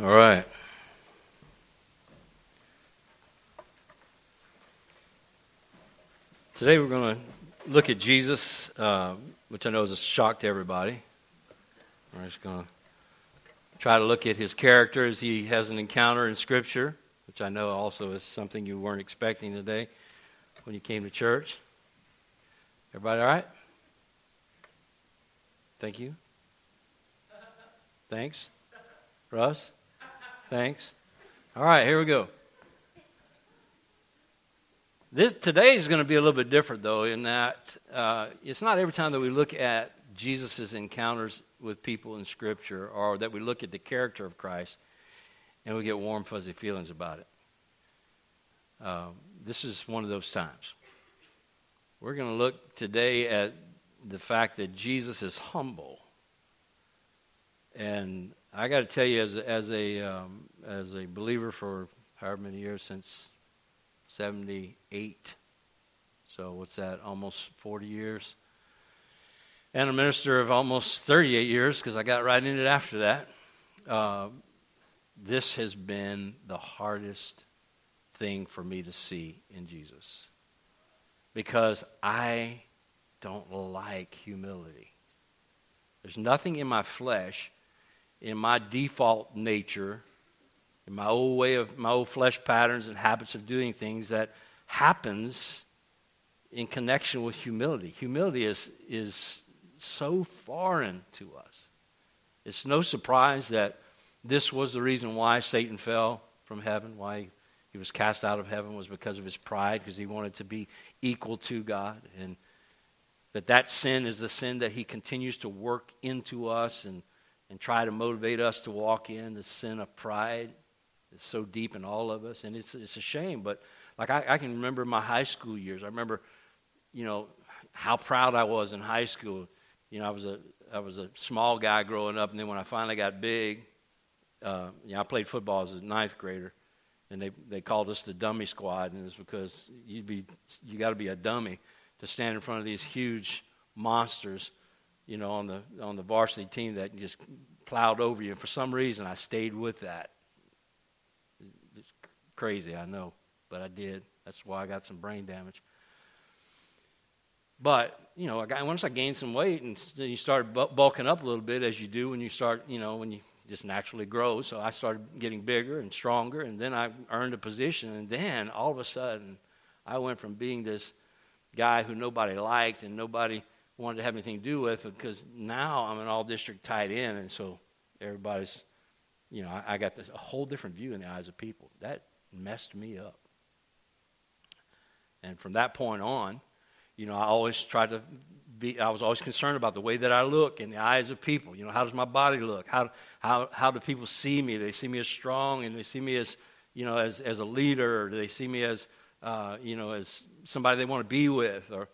All right. Today we're going to look at Jesus, uh, which I know is a shock to everybody. We're just going to try to look at his character as he has an encounter in Scripture, which I know also is something you weren't expecting today when you came to church. Everybody all right? Thank you. Thanks. Russ? Thanks. All right, here we go. This today is going to be a little bit different, though, in that uh, it's not every time that we look at Jesus' encounters with people in Scripture, or that we look at the character of Christ, and we get warm, fuzzy feelings about it. Uh, this is one of those times. We're going to look today at the fact that Jesus is humble, and I got to tell you, as as a um, as a believer for however many years since '78, so what's that? Almost 40 years, and a minister of almost 38 years because I got right in it after that. Uh, this has been the hardest thing for me to see in Jesus because I don't like humility. There's nothing in my flesh in my default nature, in my old way of my old flesh patterns and habits of doing things that happens in connection with humility. Humility is, is so foreign to us. It's no surprise that this was the reason why Satan fell from heaven, why he was cast out of heaven was because of his pride, because he wanted to be equal to God. And that that sin is the sin that he continues to work into us and and try to motivate us to walk in the sin of pride is so deep in all of us. And it's, it's a shame but like I, I can remember my high school years. I remember you know how proud i was in high school. You know i was a i was a small guy growing up and then when i finally got big uh, you know i played football as a ninth grader and they, they called us the dummy squad and it's because you'd be you got to be a dummy to stand in front of these huge monsters you know, on the on the varsity team that just plowed over you. And for some reason, I stayed with that. It's crazy, I know, but I did. That's why I got some brain damage. But you know, I got, once I gained some weight and you start bulking up a little bit, as you do when you start, you know, when you just naturally grow. So I started getting bigger and stronger, and then I earned a position, and then all of a sudden, I went from being this guy who nobody liked and nobody wanted to have anything to do with because now I'm an all district tight end, and so everybody's, you know, I, I got this, a whole different view in the eyes of people. That messed me up. And from that point on, you know, I always tried to be, I was always concerned about the way that I look in the eyes of people. You know, how does my body look? How, how, how do people see me? Do they see me as strong and they see me as, you know, as, as a leader? Or do they see me as, uh, you know, as somebody they want to be with? Or,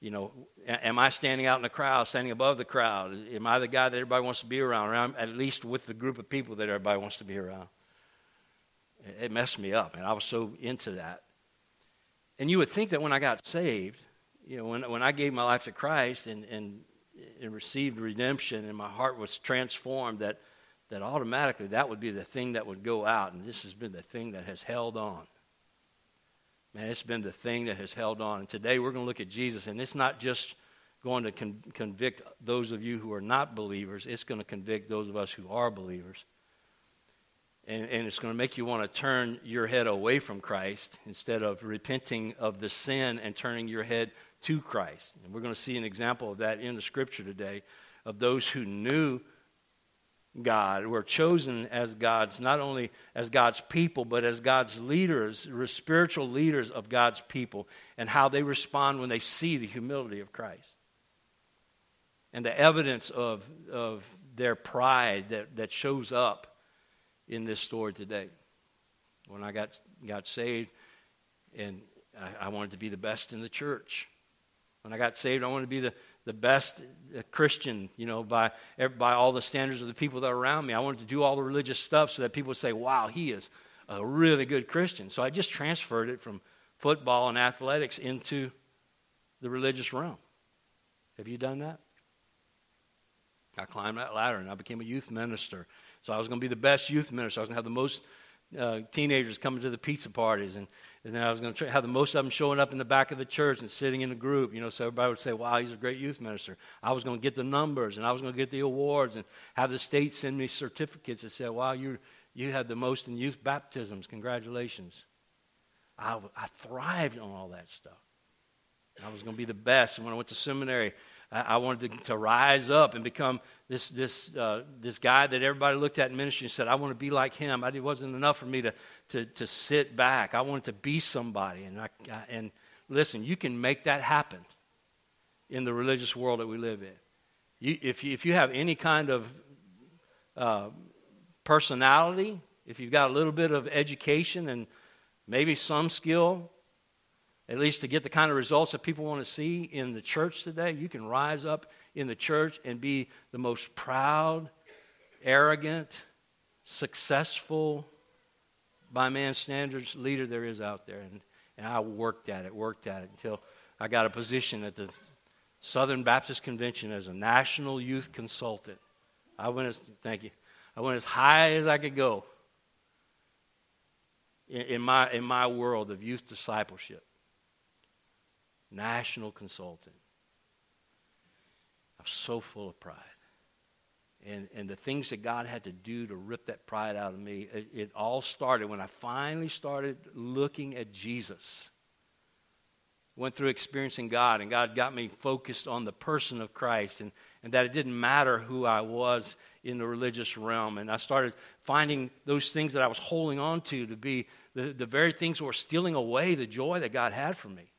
you know, am I standing out in the crowd, standing above the crowd? Am I the guy that everybody wants to be around, or I'm at least with the group of people that everybody wants to be around? It messed me up, and I was so into that. And you would think that when I got saved, you know, when, when I gave my life to Christ and, and, and received redemption and my heart was transformed, that, that automatically that would be the thing that would go out. And this has been the thing that has held on. Man, it's been the thing that has held on. And today we're going to look at Jesus, and it's not just going to con- convict those of you who are not believers, it's going to convict those of us who are believers. And, and it's going to make you want to turn your head away from Christ instead of repenting of the sin and turning your head to Christ. And we're going to see an example of that in the scripture today of those who knew God, We're chosen as God's, not only as God's people, but as God's leaders, spiritual leaders of God's people, and how they respond when they see the humility of Christ. And the evidence of, of their pride that, that shows up in this story today. When I got, got saved, and I, I wanted to be the best in the church. When I got saved, I wanted to be the, the best Christian, you know, by, by all the standards of the people that are around me. I wanted to do all the religious stuff so that people would say, wow, he is a really good Christian. So I just transferred it from football and athletics into the religious realm. Have you done that? I climbed that ladder and I became a youth minister. So I was going to be the best youth minister. I was going to have the most uh, teenagers coming to the pizza parties, and, and then I was going to have the most of them showing up in the back of the church and sitting in a group, you know, so everybody would say, wow, he's a great youth minister. I was going to get the numbers, and I was going to get the awards, and have the state send me certificates that said, wow, you you had the most in youth baptisms. Congratulations. I, I thrived on all that stuff. I was going to be the best. And when I went to seminary, I, I wanted to, to, rise up and become this, this, uh, this guy that everybody looked at in ministry and said, I want to be like him. I, it wasn't enough for me to, to, to sit back. I wanted to be somebody. And, I, and listen, you can make that happen in the religious world that we live in. You, if, you, if you have any kind of uh, personality, if you've got a little bit of education and maybe some skill, at least to get the kind of results that people want to see in the church today, you can rise up in the church and be the most proud, arrogant, successful, by man's standards, leader there is out there. And, and I worked at it, worked at it until I got a position at the Southern Baptist Convention as a national youth consultant. I went as, thank you, I went as high as I could go in, in my, in my world of youth discipleship national consultant. I'm so full of pride. And, and the things that God had to do to rip that pride out of me, it, it all started when I finally started looking at Jesus. Went through experiencing God, and God got me focused on the person of Christ, and, and that it didn't matter who I was in the religious realm. And I started finding those things that I was holding on to to be the, the very things that were stealing away the joy that God had for me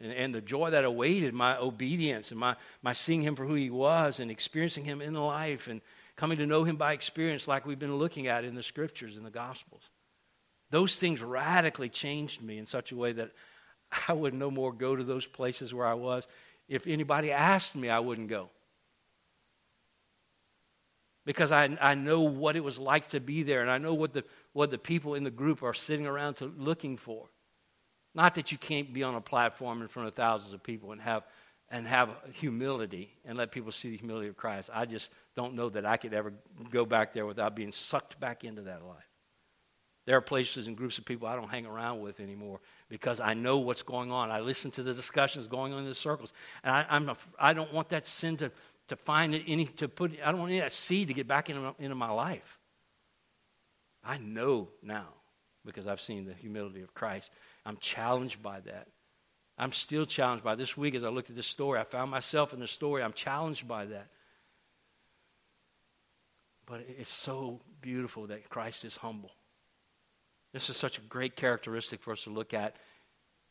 and, and the joy that awaited my obedience and my, my seeing him for who he was and experiencing him in life and coming to know him by experience like we've been looking at in the scriptures and the gospels. Those things radically changed me in such a way that i would no more go to those places where i was. If anybody asked me i wouldn't go. Because I, I know what it was like to be there and i know what the, what the people in the group are sitting around to, looking for not that you can't be on a platform in front of thousands of people and have, and have humility and let people see the humility of Christ. I just don't know that I could ever go back there without being sucked back into that life. There are places and groups of people I don't hang around with anymore because I know what's going on. I listen to the discussions going on in the circles, and I, I'm a, I don't want that sin to, to find any to put. I don't want any that seed to get back into, into my life. I know now because I've seen the humility of Christ. I'm challenged by that. I'm still challenged by this week as I looked at this story. I found myself in the story. I'm challenged by that. But it's so beautiful that Christ is humble. This is such a great characteristic for us to look at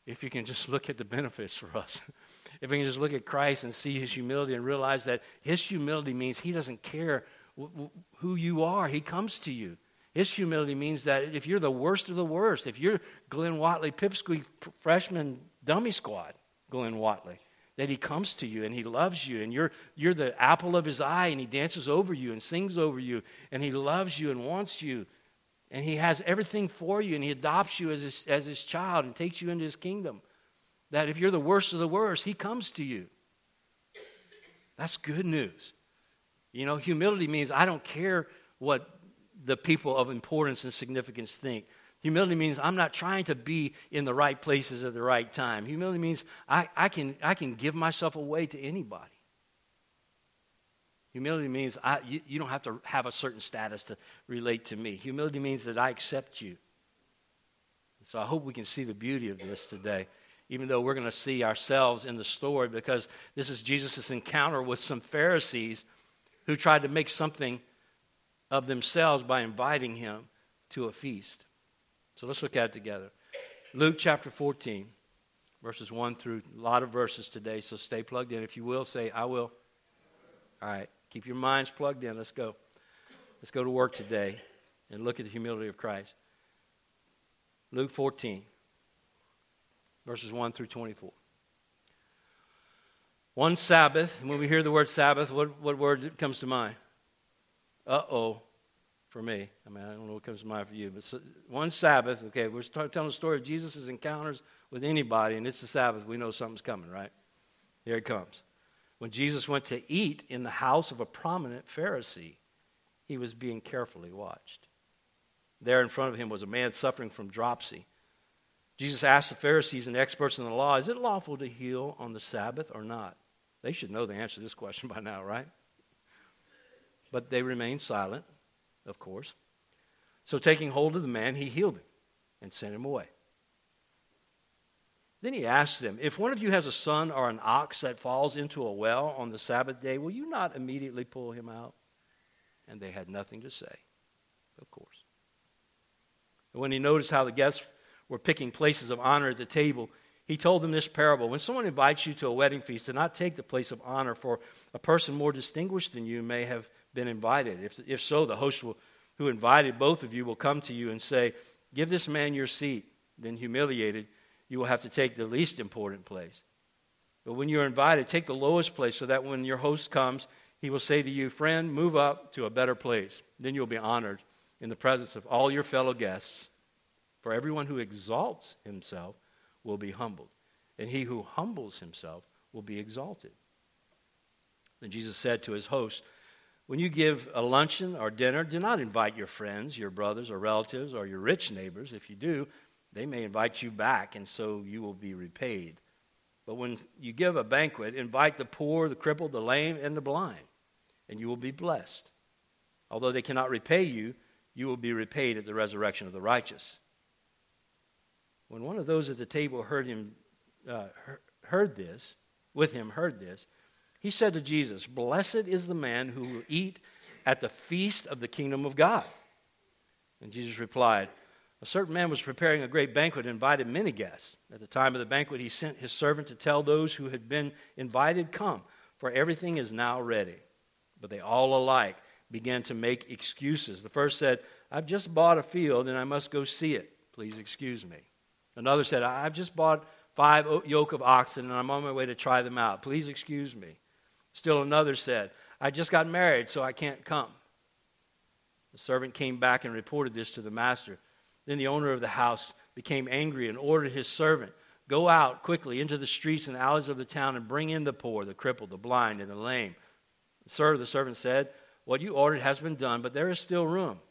if you can just look at the benefits for us. if we can just look at Christ and see his humility and realize that his humility means he doesn't care who you are, he comes to you. His humility means that if you're the worst of the worst, if you're Glenn Watley, pipsqueak freshman dummy squad, Glenn Watley, that he comes to you and he loves you and you're, you're the apple of his eye and he dances over you and sings over you and he loves you and wants you and he has everything for you and he adopts you as his, as his child and takes you into his kingdom. That if you're the worst of the worst, he comes to you. That's good news. You know, humility means I don't care what the people of importance and significance think. Humility means I'm not trying to be in the right places at the right time. Humility means I, I, can, I can give myself away to anybody. Humility means I, you, you don't have to have a certain status to relate to me. Humility means that I accept you. So I hope we can see the beauty of this today, even though we're going to see ourselves in the story, because this is Jesus' encounter with some Pharisees who tried to make something of themselves by inviting him to a feast. So let's look at it together. Luke chapter 14, verses 1 through a lot of verses today, so stay plugged in. If you will, say, I will. All right, keep your minds plugged in. Let's go. Let's go to work today and look at the humility of Christ. Luke 14, verses 1 through 24. One Sabbath, and when we hear the word Sabbath, what, what word comes to mind? Uh oh, for me. I mean, I don't know what comes to mind for you, but one Sabbath, okay, we're telling the story of Jesus' encounters with anybody, and it's the Sabbath. We know something's coming, right? Here it comes. When Jesus went to eat in the house of a prominent Pharisee, he was being carefully watched. There in front of him was a man suffering from dropsy. Jesus asked the Pharisees and experts in the law, Is it lawful to heal on the Sabbath or not? They should know the answer to this question by now, right? But they remained silent, of course. So, taking hold of the man, he healed him and sent him away. Then he asked them, If one of you has a son or an ox that falls into a well on the Sabbath day, will you not immediately pull him out? And they had nothing to say, of course. And when he noticed how the guests were picking places of honor at the table, he told them this parable. When someone invites you to a wedding feast, do not take the place of honor, for a person more distinguished than you may have been invited. If, if so, the host will, who invited both of you will come to you and say, Give this man your seat. Then, humiliated, you will have to take the least important place. But when you're invited, take the lowest place so that when your host comes, he will say to you, Friend, move up to a better place. Then you'll be honored in the presence of all your fellow guests. For everyone who exalts himself will be humbled, and he who humbles himself will be exalted. Then Jesus said to his host, When you give a luncheon or dinner, do not invite your friends, your brothers or relatives, or your rich neighbors. If you do, they may invite you back, and so you will be repaid. But when you give a banquet, invite the poor, the crippled, the lame, and the blind, and you will be blessed. Although they cannot repay you, you will be repaid at the resurrection of the righteous. When one of those at the table heard him, uh, heard this, with him heard this, he said to Jesus, Blessed is the man who will eat at the feast of the kingdom of God. And Jesus replied, a certain man was preparing a great banquet and invited many guests. At the time of the banquet, he sent his servant to tell those who had been invited, Come, for everything is now ready. But they all alike began to make excuses. The first said, I've just bought a field and I must go see it. Please excuse me. Another said, I've just bought five yoke of oxen and I'm on my way to try them out. Please excuse me. Still another said, I just got married, so I can't come. The servant came back and reported this to the master. Then the owner of the house became angry and ordered his servant, Go out quickly into the streets and alleys of the town and bring in the poor, the crippled, the blind, and the lame. Sir, the servant said, What you ordered has been done, but there is still room.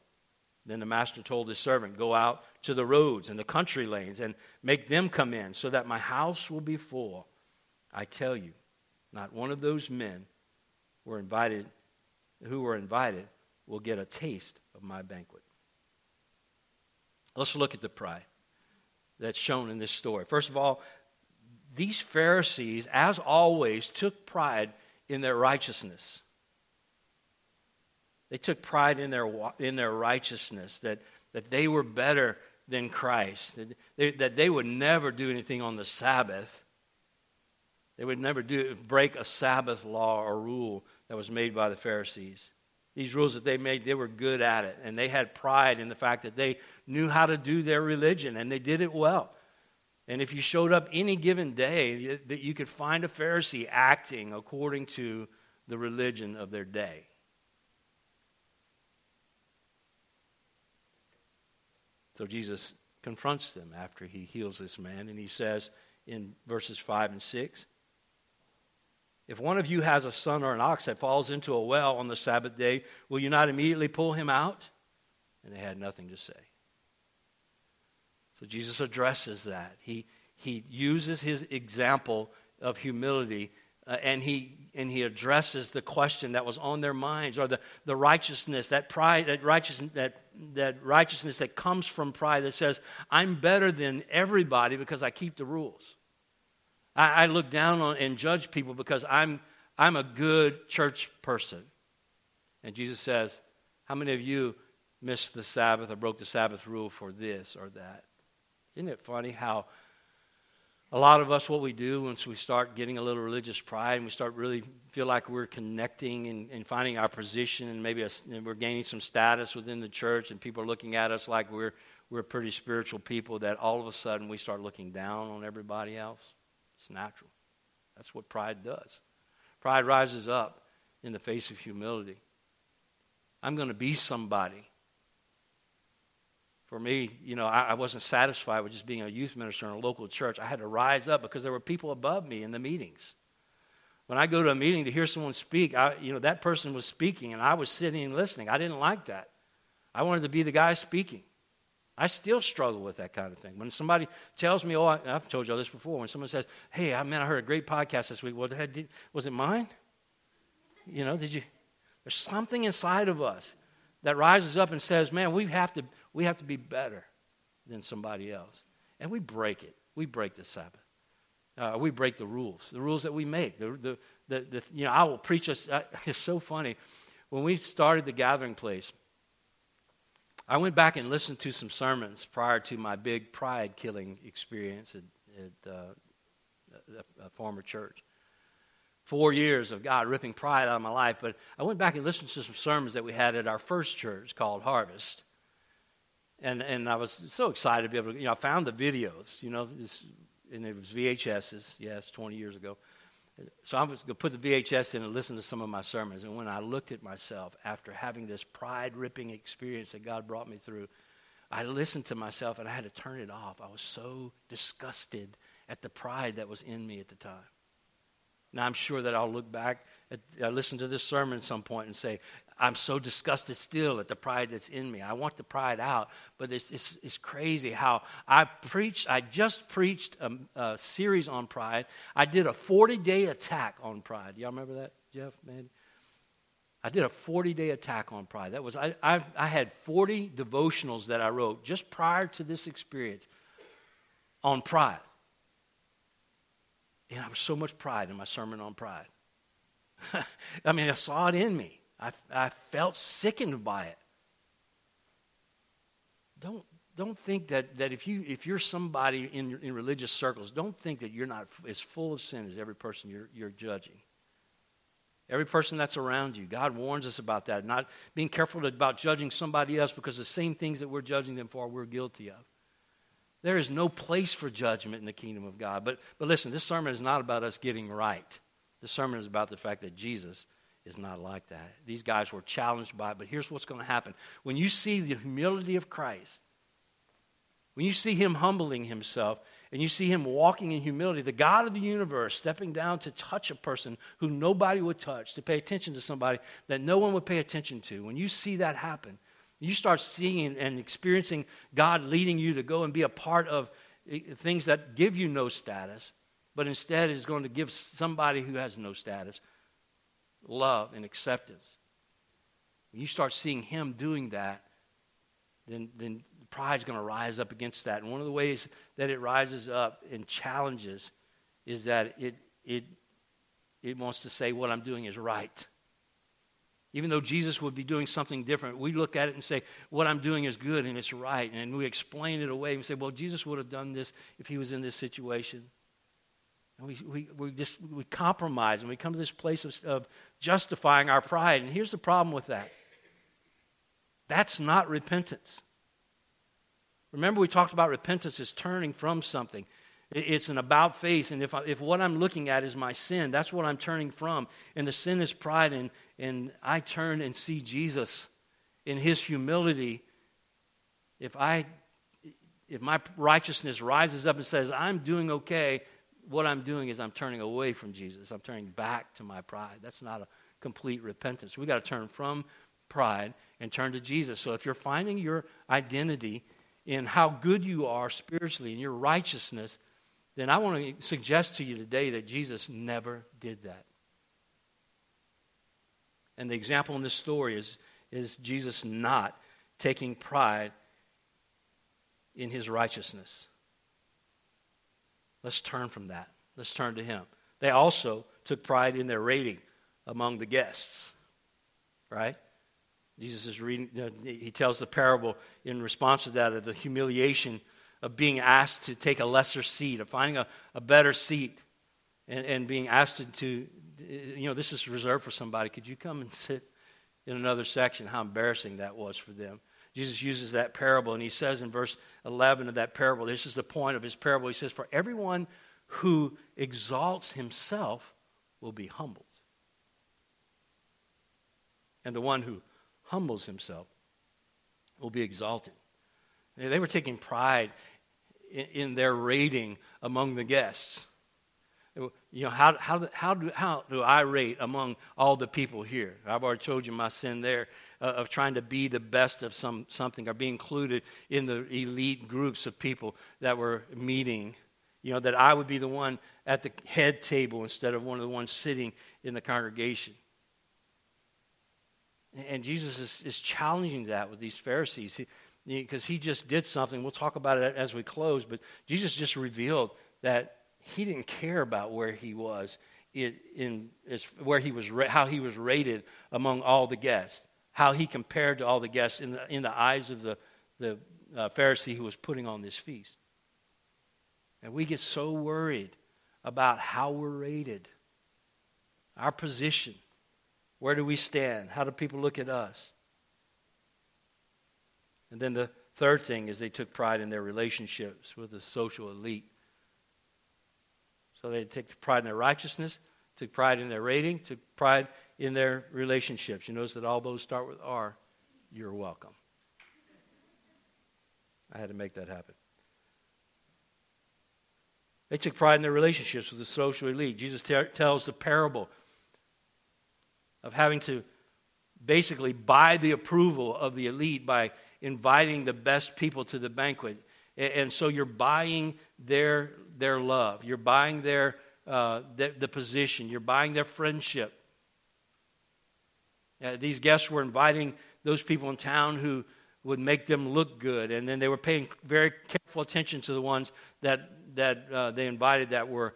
Then the master told his servant, Go out to the roads and the country lanes and make them come in, so that my house will be full. I tell you, not one of those men were invited, who were invited will get a taste of my banquet. Let's look at the pride that's shown in this story. First of all, these Pharisees, as always, took pride in their righteousness. They took pride in their, in their righteousness, that, that they were better than Christ, that they, that they would never do anything on the Sabbath. They would never do, break a Sabbath law or rule that was made by the Pharisees. These rules that they made, they were good at it. And they had pride in the fact that they knew how to do their religion and they did it well. And if you showed up any given day, that you could find a Pharisee acting according to the religion of their day. So Jesus confronts them after he heals this man, and he says in verses 5 and 6 If one of you has a son or an ox that falls into a well on the Sabbath day, will you not immediately pull him out? And they had nothing to say. So Jesus addresses that. He, he uses his example of humility uh, and, he, and he addresses the question that was on their minds or the, the righteousness, that pride, that righteousness, that, that righteousness that comes from pride that says, I'm better than everybody because I keep the rules. I, I look down on and judge people because I'm, I'm a good church person. And Jesus says, How many of you missed the Sabbath or broke the Sabbath rule for this or that? Isn't it funny how a lot of us, what we do once we start getting a little religious pride and we start really feel like we're connecting and, and finding our position and maybe a, and we're gaining some status within the church and people are looking at us like we're, we're pretty spiritual people, that all of a sudden we start looking down on everybody else. It's natural. That's what pride does. Pride rises up in the face of humility. I'm going to be somebody for me, you know, I, I, wasn't satisfied with just being a youth minister in a local church. I had to rise up because there were people above me in the meetings. When I go to a meeting to hear someone speak, I, you know, that person was speaking and I was sitting and listening. I didn't like that. I wanted to be the guy speaking. I still struggle with that kind of thing. When somebody tells me, oh, I, have told you all this before. When someone says, hey, I man, I heard a great podcast this week. Well, did, was it mine? You know, did you? There's something inside of us that rises up and says, man, we have to, we have to be better than somebody else. And we break it. We break the Sabbath. Uh, we break the rules, the rules that we make. The, the, the, the you know, I will preach us. It's so funny. When we started the gathering place, I went back and listened to some sermons prior to my big pride killing experience at, at uh, a, a, former church. Four years of God ripping pride out of my life, but I went back and listened to some sermons that we had at our first church called Harvest. And, and I was so excited to be able to, you know, I found the videos, you know, and it was VHSs, yes, 20 years ago. So I was going to put the VHS in and listen to some of my sermons. And when I looked at myself after having this pride ripping experience that God brought me through, I listened to myself and I had to turn it off. I was so disgusted at the pride that was in me at the time. Now, I'm sure that I'll look back, at, I listen to this sermon at some point and say, I'm so disgusted still at the pride that's in me. I want the pride out, but it's, it's, it's crazy how I preached, I just preached a, a series on pride. I did a 40 day attack on pride. Y'all remember that, Jeff, man? I did a 40 day attack on pride. That was, I, I, I had 40 devotionals that I wrote just prior to this experience on pride. And I was so much pride in my sermon on pride. I mean, I saw it in me. I, I felt sickened by it. Don't, don't think that, that if, you, if you're somebody in, in religious circles, don't think that you're not as full of sin as every person you're, you're judging. Every person that's around you. God warns us about that. Not being careful about judging somebody else because the same things that we're judging them for, we're guilty of. There is no place for judgment in the kingdom of God. But, but listen, this sermon is not about us getting right. This sermon is about the fact that Jesus is not like that. These guys were challenged by it, but here's what's going to happen. When you see the humility of Christ, when you see him humbling himself, and you see him walking in humility, the God of the universe stepping down to touch a person who nobody would touch, to pay attention to somebody that no one would pay attention to, when you see that happen, you start seeing and experiencing God leading you to go and be a part of eh, things that give you no status, but instead is going to give somebody who has no status love and acceptance. When you start seeing Him doing that, then, then pride's going to rise up against that. And one of the ways that it rises up and challenges is that it, it, it wants to say, What I'm doing is right. Even though Jesus would be doing something different, we look at it and say, What I'm doing is good and it's right. And we explain it away and say, Well, Jesus would have done this if he was in this situation. And we, we, we just we compromise and we come to this place of, of justifying our pride. And here's the problem with that that's not repentance. Remember, we talked about repentance is turning from something. It's an about face, and if, I, if what I'm looking at is my sin, that's what I'm turning from. And the sin is pride, and, and I turn and see Jesus in his humility. If I if my righteousness rises up and says, I'm doing okay, what I'm doing is I'm turning away from Jesus. I'm turning back to my pride. That's not a complete repentance. We've got to turn from pride and turn to Jesus. So if you're finding your identity in how good you are spiritually and your righteousness, then I want to suggest to you today that Jesus never did that. And the example in this story is, is Jesus not taking pride in his righteousness. Let's turn from that. Let's turn to Him. They also took pride in their rating among the guests, right? Jesus is reading, he tells the parable in response to that of the humiliation of being asked to take a lesser seat, of finding a, a better seat, and, and being asked to, to, you know, this is reserved for somebody. Could you come and sit in another section? How embarrassing that was for them. Jesus uses that parable, and he says in verse 11 of that parable, this is the point of his parable. He says, For everyone who exalts himself will be humbled, and the one who humbles himself will be exalted. They were taking pride in, their rating among the guests. You know, how, how, how, do, how do I rate among all the people here? I've already told you my sin there uh, of trying to be the best of some, something or be included in the elite groups of people that were meeting. You know, that I would be the one at the head table instead of one of the ones sitting in the congregation. And Jesus is, is challenging that with these Pharisees because he, he just did something. We'll talk about it as we close, but Jesus just revealed that he didn't care about where he was in, in where he was how he was rated among all the guests, how he compared to all the guests in the, in the eyes of the, the uh, Pharisee who was putting on this feast. And we get so worried about how we're rated, our position. Where do we stand? How do people look at us? And then the third thing is they took pride in their relationships with the social elite. So they take pride in their righteousness, took pride in their rating, took pride in their relationships. You notice that all those start with R. You're welcome. I had to make that happen. They took pride in their relationships with the social elite. Jesus tells the parable of having to basically buy the approval of the elite by inviting the best people to the banquet. And so you're buying their, their love, you're buying their, uh, the, the position, you're buying their friendship. Uh, these guests were inviting those people in town who would make them look good, and then they were paying very careful attention to the ones that, that uh, they invited that were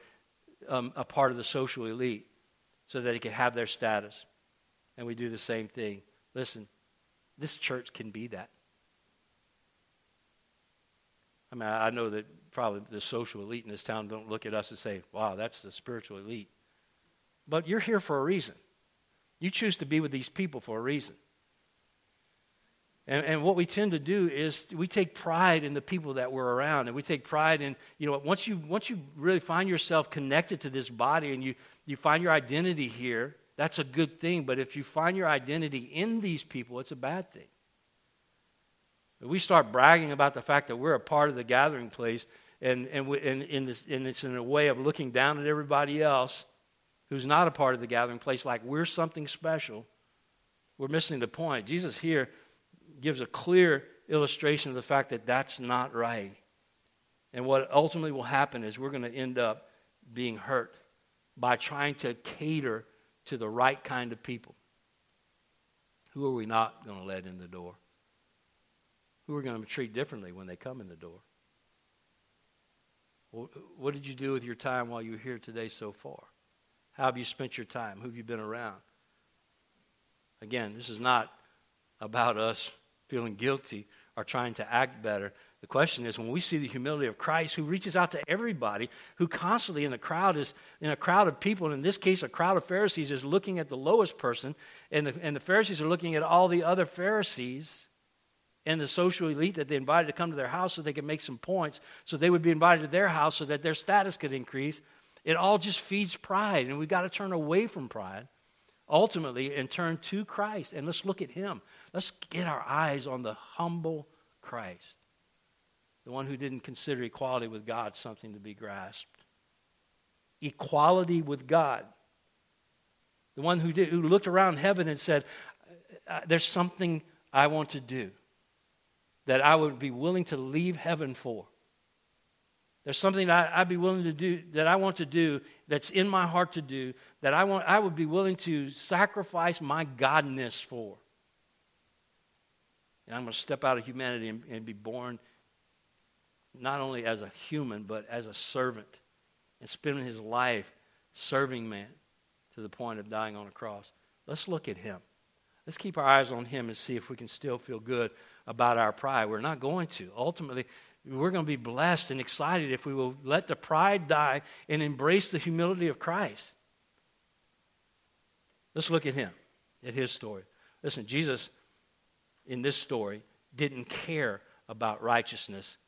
um, a part of the social elite so that they could have their status and we do the same thing. Listen, this church can be that. I mean, I know that probably the social elite in this town don't look at us and say, wow, that's the spiritual elite. But you're here for a reason. You choose to be with these people for a reason. And, and what we tend to do is we take pride in the people that we're around. And we take pride in, you know, once you, once you really find yourself connected to this body and you, you find your identity here, that's a good thing. But if you find your identity in these people, it's a bad thing. If we start bragging about the fact that we're a part of the gathering place, and, and, we, and, in this, and it's in a way of looking down at everybody else who's not a part of the gathering place like we're something special, we're missing the point. Jesus here gives a clear illustration of the fact that that's not right. And what ultimately will happen is we're going to end up being hurt by trying to cater to the right kind of people? Who are we not going to let in the door? Who are we going to treat differently when they come in the door? What did you do with your time while you were here today so far? How have you spent your time? Who have you been around? Again, this is not about us feeling guilty or trying to act better. The question is when we see the humility of Christ who reaches out to everybody, who constantly in the crowd is in a crowd of people, and in this case, a crowd of Pharisees is looking at the lowest person, and the, and the Pharisees are looking at all the other Pharisees and the social elite that they invited to come to their house so they could make some points, so they would be invited to their house so that their status could increase. It all just feeds pride, and we've got to turn away from pride ultimately and turn to Christ. And let's look at Him. Let's get our eyes on the humble Christ the one who didn't consider equality with God something to be grasped. Equality with God. The one who, did, who looked around heaven and said, There's something I want to do that I would be willing to leave heaven for. There's something that I'd be willing to do, that I want to do, that's in my heart to do, that I, want, I would be willing to sacrifice my godness for. And I'm going to step out of humanity and, and be born not only as a human, but as a servant and spending his life serving man to the point of dying on a cross. Let's look at him. Let's keep our eyes on him and see if we can still feel good about our pride. We're not going to. Ultimately, we're going to be blessed and excited if we will let the pride die and embrace the humility of Christ. Let's look at him, at his story. Listen, Jesus, in this story, didn't care about righteousness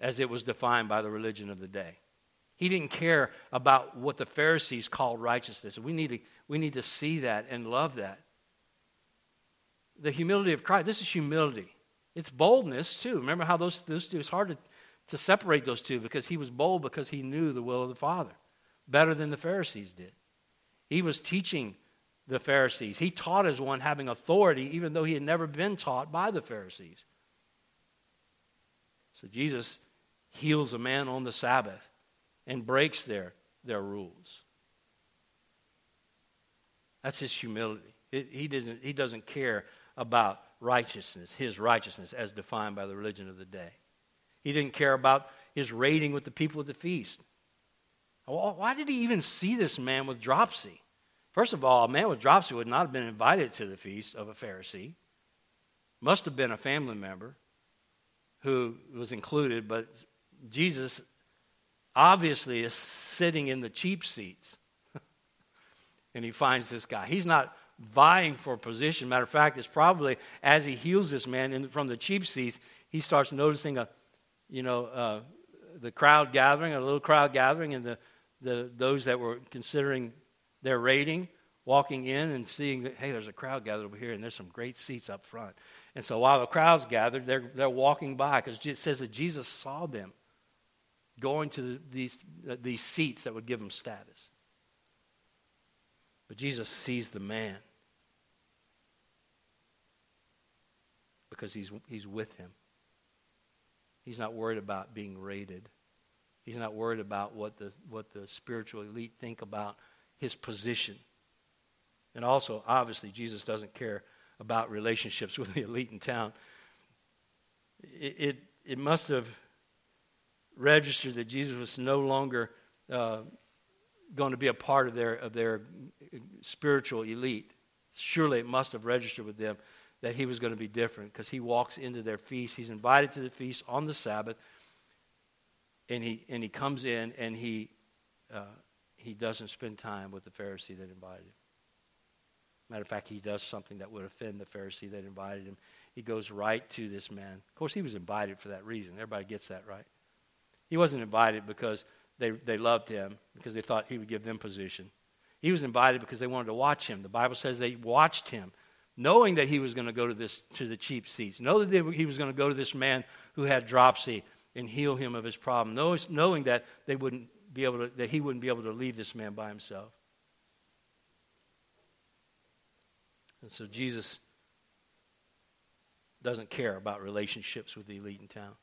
as it was defined by the religion of the day. He didn't care about what the Pharisees called righteousness. We need to, we need to see that and love that. The humility of Christ, this is humility. It's boldness, too. Remember how those, those two, it's hard to, to separate those two because he was bold because he knew the will of the Father. better than the Pharisees did. He was teaching the Pharisees. He taught as one having authority, even though he had never been taught by the Pharisees. So Jesus heals a man on the Sabbath and breaks their, their rules. That's his humility. It, he, doesn't, he doesn't care about righteousness, his righteousness as defined by the religion of the day. He didn't care about his rating with the people at the feast. Why did he even see this man with dropsy? First of all, a man with dropsy would not have been invited to the feast of a Pharisee. Must have been a family member who was included, but Jesus obviously is sitting in the cheap seats. and he finds this guy. He's not vying for a position. Matter of fact, it's probably as he heals this man in, from the cheap seats, he starts noticing a, you know, uh, the crowd gathering, a little crowd gathering, and the, the those that were considering their rating, walking in and seeing that, hey, there's a crowd gathered over here and there's some great seats up front. And so while the crowd's gathered, they're, they're walking by because it says that Jesus saw them going to the, these, uh, these seats that would give them status. But Jesus sees the man because he's, he's with him. He's not worried about being rated. He's not worried about what the, what the spiritual elite think about his position. And also, obviously, Jesus doesn't care about relationships with the elite in town. It, it, it must have registered that Jesus was no longer uh, going to be a part of their, of their spiritual elite. Surely it must have registered with them that he was going to be different because he walks into their feast. He's invited to the feast on the Sabbath, and he, and he comes in and he, uh, he doesn't spend time with the Pharisee that invited him. Matter of fact, he does something that would offend the Pharisee that invited him. He goes right to this man. Of course, he was invited for that reason. Everybody gets that, right? He wasn't invited because they, they loved him, because they thought he would give them position. He was invited because they wanted to watch him. The Bible says they watched him, knowing that he was going to go to, this, to the cheap seats, know that he was going to go to this man who had dropsy and heal him of his problem, knowing that they wouldn't be able to, that he wouldn't be able to leave this man by himself. And so Jesus doesn't care about relationships with the elite in town.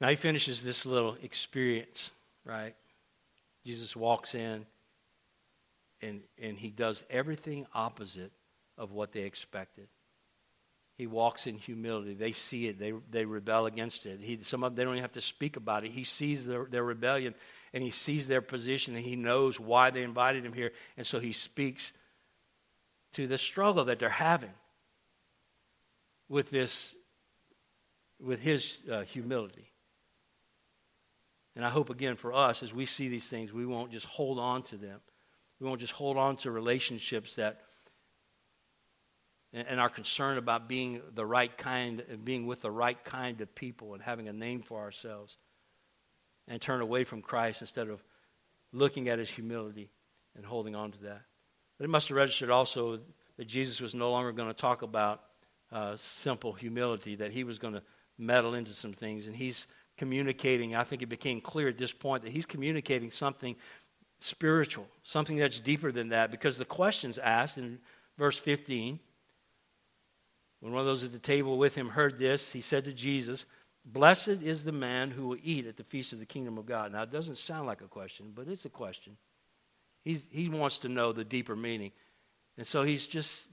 Now he finishes this little experience, right? Jesus walks in and, and he does everything opposite of what they expected. He walks in humility. They see it. They, they rebel against it. He, some of them, they don't even have to speak about it. He sees their, their rebellion and he sees their position and he knows why they invited him here. And so he speaks to the struggle that they're having with this, with his uh, humility. And I hope again for us, as we see these things, we won't just hold on to them. We won't just hold on to relationships that and, are concerned about being the right kind and being with the right kind of people and having a name for ourselves and turn away from Christ instead of looking at his humility and holding on to that. But it must have registered also that Jesus was no longer going to talk about uh, simple humility, that he was going to meddle into some things. And he's communicating, I think it became clear at this point that he's communicating something spiritual, something that's deeper than that, because the questions asked in verse 15 when one of those at the table with him heard this, he said to Jesus, Blessed is the man who will eat at the feast of the kingdom of God. Now, it doesn't sound like a question, but it's a question. He's, he wants to know the deeper meaning. And so he's just,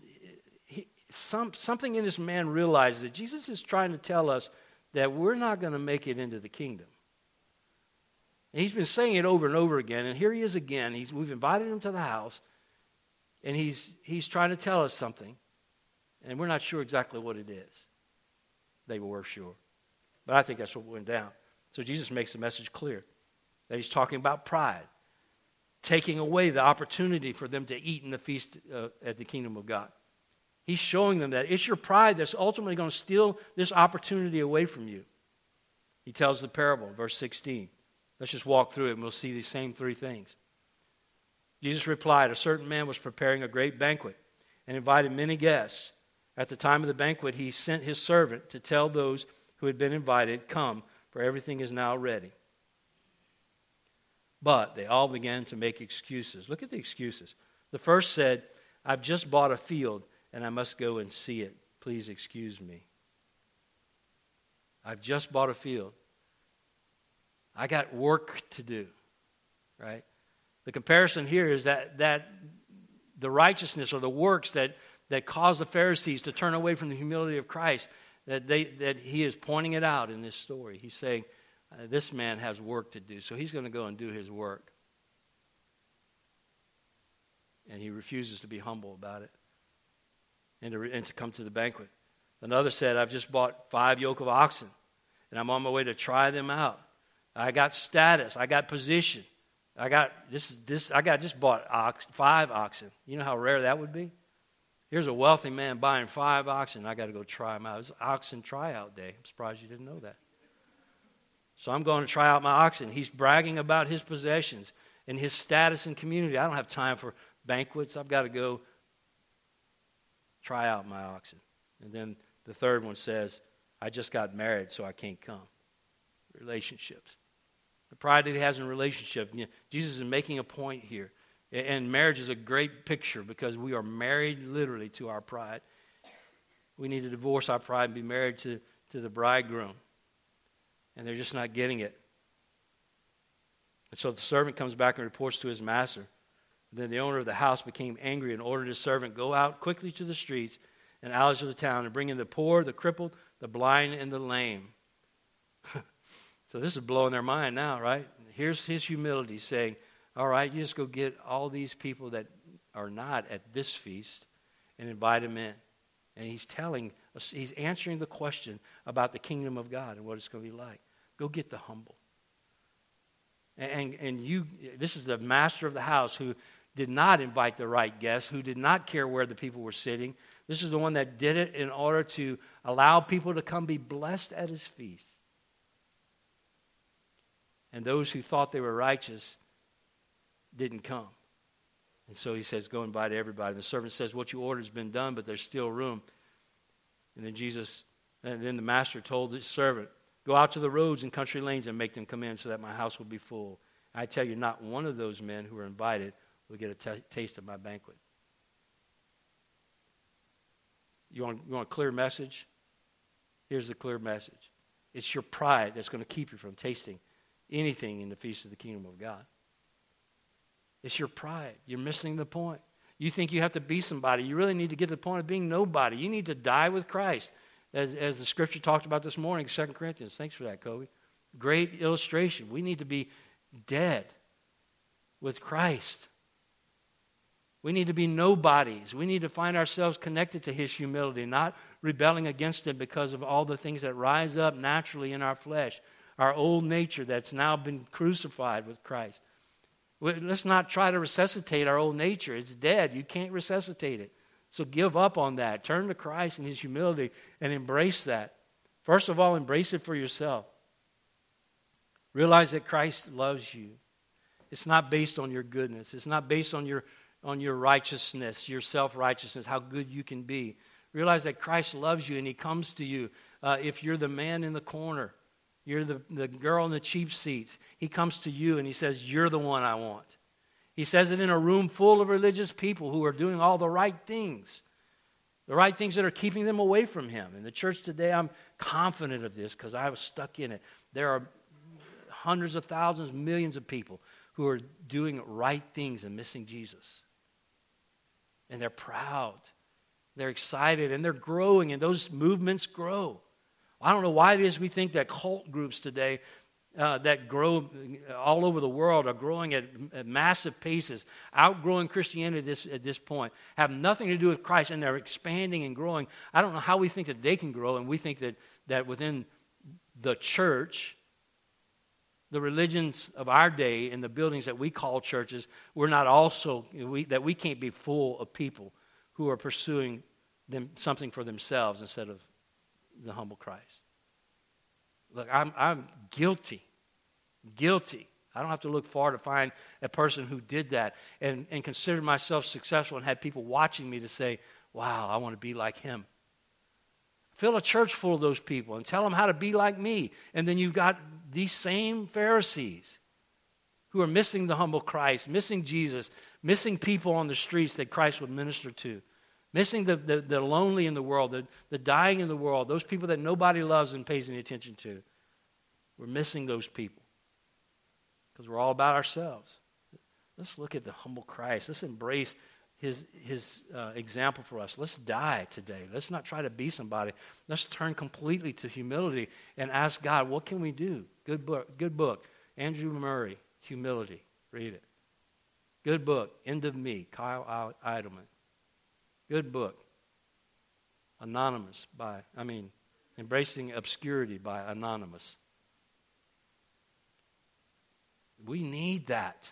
he, some, something in this man realizes that Jesus is trying to tell us that we're not going to make it into the kingdom. And he's been saying it over and over again, and here he is again. He's, we've invited him to the house, and he's, he's trying to tell us something, and we're not sure exactly what it is. They were sure. But I think that's what went down. So Jesus makes the message clear that he's talking about pride taking away the opportunity for them to eat in the feast uh, at the kingdom of God. He's showing them that it's your pride that's ultimately going to steal this opportunity away from you. He tells the parable, verse 16. Let's just walk through it and we'll see these same three things. Jesus replied, A certain man was preparing a great banquet and invited many guests. At the time of the banquet, he sent his servant to tell those who had been invited, Come, for everything is now ready. But they all began to make excuses. Look at the excuses. The first said, I've just bought a field and I must go and see it. Please excuse me. I've just bought a field. I got work to do. Right? The comparison here is that, that the righteousness or the works that, that caused the Pharisees to turn away from the humility of Christ, that, they, that he is pointing it out in this story. He's saying, uh, This man has work to do, so he's going to go and do his work. And he refuses to be humble about it and to, and to come to the banquet. Another said, I've just bought five yoke of oxen, and I'm on my way to try them out. I got status, I got position. I got this this I got just bought ox, five oxen. You know how rare that would be? Here's a wealthy man buying five oxen. I got to go try them out. It's oxen tryout day. I'm surprised you didn't know that. So I'm going to try out my oxen. He's bragging about his possessions and his status in community. I don't have time for banquets. I've got to go try out my oxen. And then the third one says, I just got married, so I can't come. Relationships. The pride that he has in relationship. You know, Jesus is making a point here. And marriage is a great picture because we are married literally to our pride. We need to divorce our pride and be married to, to the bridegroom. And they're just not getting it. And so the servant comes back and reports to his master. Then the owner of the house became angry and ordered his servant, Go out quickly to the streets and alleys of the town and bring in the poor, the crippled, the blind, and the lame. so this is blowing their mind now, right? Here's his humility saying, All right, you just go get all these people that are not at this feast and invite them in. And he's telling, he's answering the question about the kingdom of God and what it's going to be like. Go get the humble. And, and you, this is the master of the house who did not invite the right guests, who did not care where the people were sitting. This is the one that did it in order to allow people to come be blessed at his feast. And those who thought they were righteous didn't come. And so he says, Go invite everybody. And the servant says, What you ordered has been done, but there's still room. And then Jesus, and then the master told the servant, Go out to the roads and country lanes and make them come in so that my house will be full. I tell you, not one of those men who were invited will get a t- taste of my banquet. You want, you want a clear message? Here's the clear message it's your pride that's going to keep you from tasting anything in the feast of the kingdom of God. It's your pride. You're missing the point. You think you have to be somebody. You really need to get to the point of being nobody. You need to die with Christ. As, as the scripture talked about this morning, 2 Corinthians. Thanks for that, Kobe. Great illustration. We need to be dead with Christ. We need to be nobodies. We need to find ourselves connected to His humility, not rebelling against Him because of all the things that rise up naturally in our flesh, our old nature that's now been crucified with Christ. Let's not try to resuscitate our old nature. It's dead. You can't resuscitate it. So give up on that. Turn to Christ and His humility and embrace that. First of all, embrace it for yourself. Realize that Christ loves you. It's not based on your goodness, it's not based on your on your righteousness, your self righteousness, how good you can be. Realize that Christ loves you and He comes to you. Uh, if you're the man in the corner, you're the, the girl in the cheap seats, He comes to you and He says, You're the one I want. He says it in a room full of religious people who are doing all the right things, the right things that are keeping them away from Him. In the church today, I'm confident of this because I was stuck in it. There are hundreds of thousands, millions of people who are doing right things and missing Jesus and they're proud. They're excited and they're growing, and those movements grow. I don't know why it is we think that cult groups today uh, that grow all over the world are growing at, at, massive paces, outgrowing Christianity at this, at this point, have nothing to do with Christ, and they're expanding and growing. I don't know how we think that they can grow, and we think that, that within the church, the religions of our day and the buildings that we call churches, we're not also, we, that we can't be full of people who are pursuing them, something for themselves instead of the humble Christ. Look, I'm, I'm guilty. Guilty. I don't have to look far to find a person who did that and, and considered myself successful and had people watching me to say, wow, I want to be like him. Fill a church full of those people and tell them how to be like me. And then you've got these same Pharisees who are missing the humble Christ, missing Jesus, missing people on the streets that Christ would minister to, missing the, the, the lonely in the world, the, the dying in the world, those people that nobody loves and pays any attention to. We're missing those people because we're all about ourselves. Let's look at the humble Christ. Let's embrace his, his uh, example for us. Let's die today. Let's not try to be somebody. Let's turn completely to humility and ask God, what can we do? Good book. Good book. Andrew Murray, Humility. Read it. Good book. End of Me, Kyle Idleman. Good book. Anonymous by, I mean, Embracing Obscurity by Anonymous. We need that.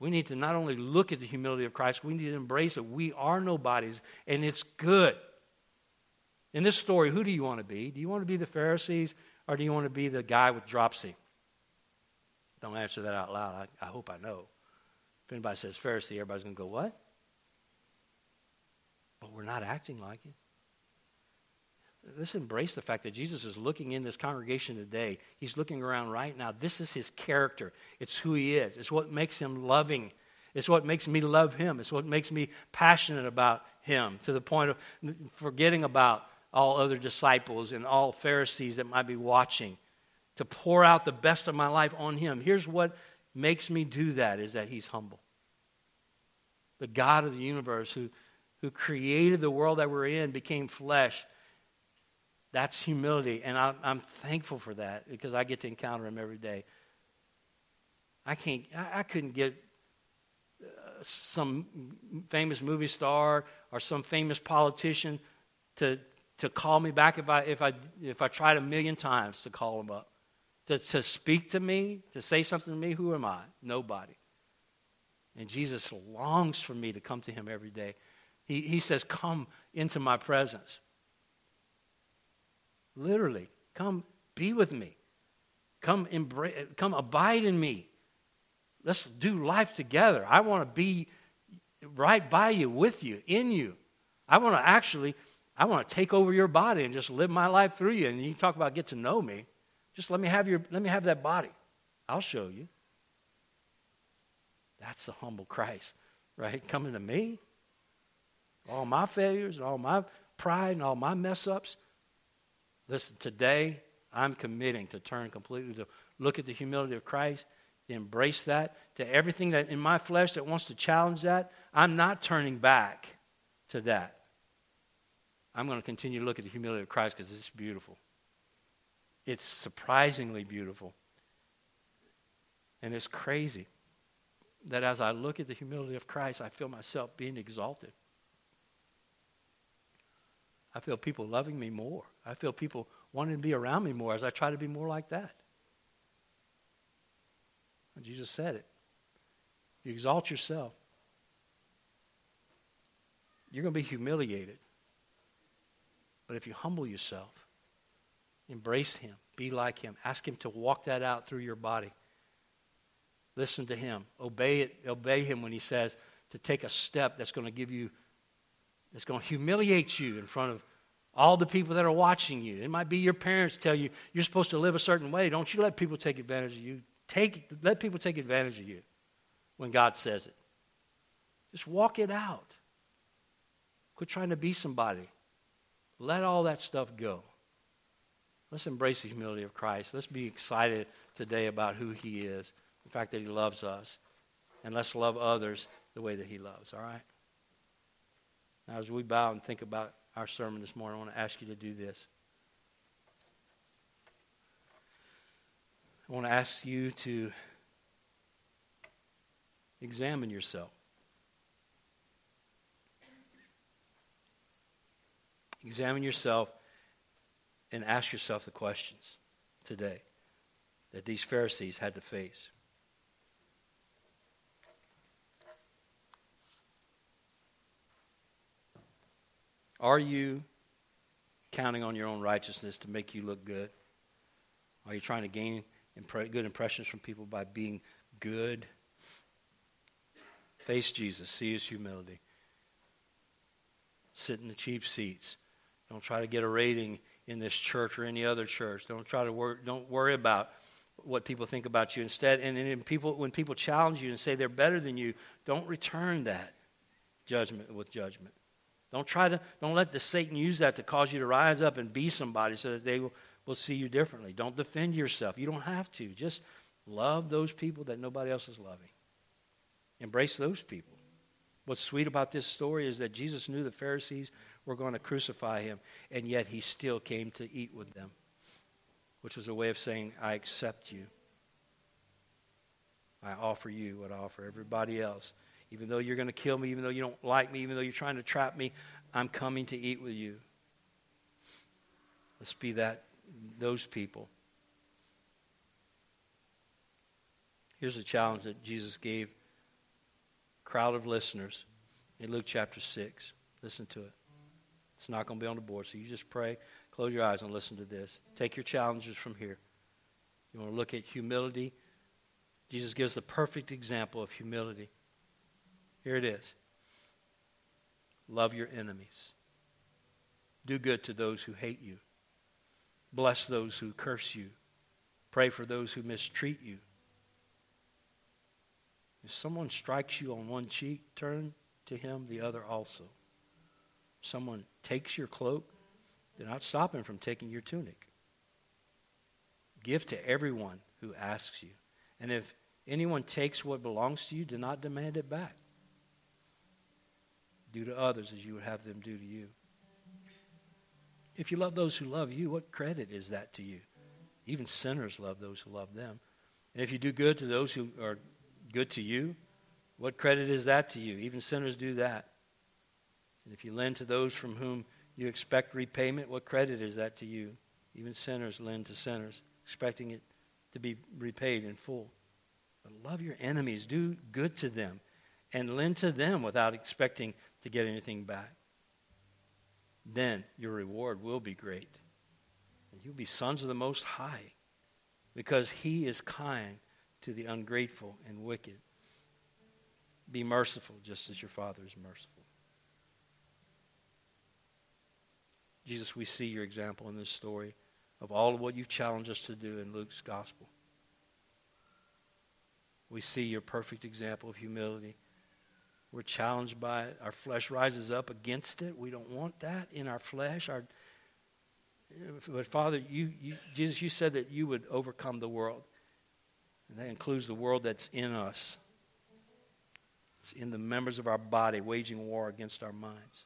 We need to not only look at the humility of Christ, we need to embrace it. We are nobodies, and it's good. In this story, who do you want to be? Do you want to be the Pharisees, or do you want to be the guy with dropsy? Don't answer that out loud. I, I hope I know. If anybody says Pharisee, everybody's going to go, What? But we're not acting like it. Let's embrace the fact that Jesus is looking in this congregation today. He's looking around right now. This is his character, it's who he is, it's what makes him loving. It's what makes me love him. It's what makes me passionate about him to the point of forgetting about all other disciples and all Pharisees that might be watching to pour out the best of my life on him. Here's what makes me do that is that he's humble. The God of the universe who, who created the world that we're in became flesh that's humility, and I, am thankful for that because I get to encounter him every day. I can't, I, I couldn't get uh, some famous movie star or some famous politician to to call me back if I if I if I tried a million times to call him up, to to speak to me, to say something to me. Who am I? Nobody. And Jesus longs for me to come to him every day. He, he says, Come into my presence. Literally, come be with me. Come embrace, come abide in me. Let's do life together. I want to be right by you, with you, in you. I want to actually, I want to take over your body and just live my life through you. And you talk about get to know me. Just let me have your, let me have that body. I'll show you. That's the humble Christ, right? Coming to me. All my failures and all my pride and all my mess ups. Listen, today I'm committing to turn completely to look at the humility of Christ, to embrace that, to everything that in my flesh that wants to challenge that. I'm not turning back to that. I'm going to continue to look at the humility of Christ because it's beautiful. It's surprisingly beautiful. And it's crazy that as I look at the humility of Christ, I feel myself being exalted. I feel people loving me more. I feel people wanting to be around me more as I try to be more like that. And Jesus said it. You exalt yourself, you're going to be humiliated. But if you humble yourself, embrace Him, be like Him, ask Him to walk that out through your body. Listen to Him, obey it, obey Him when He says to take a step that's going to give you that's going to humiliate you in front of all the people that are watching you. It might be your parents tell you you're supposed to live a certain way. Don't you let people take advantage of you. Take, let people take advantage of you when God says it. Just walk it out. Quit trying to be somebody. Let all that stuff go. Let's embrace the humility of Christ. Let's be excited today about who He is, the fact that He loves us. And let's love others the way that He loves, all right? Now, as we bow and think about our sermon this morning, I want to ask you to do this. I want to ask you to examine yourself. Examine yourself and ask yourself the questions today that these Pharisees had to face. Are you counting on your own righteousness to make you look good? Are you trying to gain good impressions from people by being good? Face Jesus, see his humility. Sit in the cheap seats. Don't try to get a rating in this church or any other church. Don't try to worry, don't worry about what people think about you. Instead, and, and people, when people challenge you and say they're better than you, don't return that judgment with judgment. Don't try to, don't let the Satan use that to cause you to rise up and be somebody so that they will, will see you differently. Don't defend yourself. You don't have to. Just love those people that nobody else is loving. Embrace those people. What's sweet about this story is that Jesus knew the Pharisees were going to crucify him, and yet he still came to eat with them, which was a way of saying, I accept you. I offer you what I offer everybody else. Even though you're going to kill me, even though you don't like me, even though you're trying to trap me, I'm coming to eat with you. Let's be that those people. Here's a challenge that Jesus gave crowd of listeners in Luke chapter 6. Listen to it. It's not going to be on the board, so you just pray, close your eyes, and listen to this. Take your challenges from here. You want to look at humility? Jesus gives the perfect example of humility. Here it is Love your enemies, do good to those who hate you, bless those who curse you, pray for those who mistreat you. If someone strikes you on one cheek, turn to him the other also. Someone takes your cloak, do not stop him from taking your tunic. Give to everyone who asks you. And if anyone takes what belongs to you, do not demand it back. Do to others as you would have them do to you. If you love those who love you, what credit is that to you? Even sinners love those who love them. And if you do good to those who are good to you, what credit is that to you? Even sinners do that. And if you lend to those from whom you expect repayment, what credit is that to you? Even sinners lend to sinners, expecting it to be repaid in full. But love your enemies, do good to them, and lend to them without expecting to get anything back. Then your reward will be great. And you'll be sons of the Most High because He is kind to the ungrateful and wicked. Be merciful just as your Father is merciful. Jesus, we see your example in this story of all of what you've challenged us to do in Luke's gospel. We see your perfect example of humility we're challenged by it. Our flesh rises up against it. We don't want that in our flesh. Our, but Father, you, you, Jesus, you said that you would overcome the world. And that includes the world that's in us. It's in the members of our body waging war against our minds.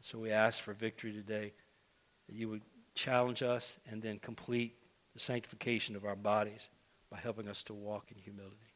So we ask for victory today, that you would challenge us and then complete the sanctification of our bodies by helping us to walk in humility.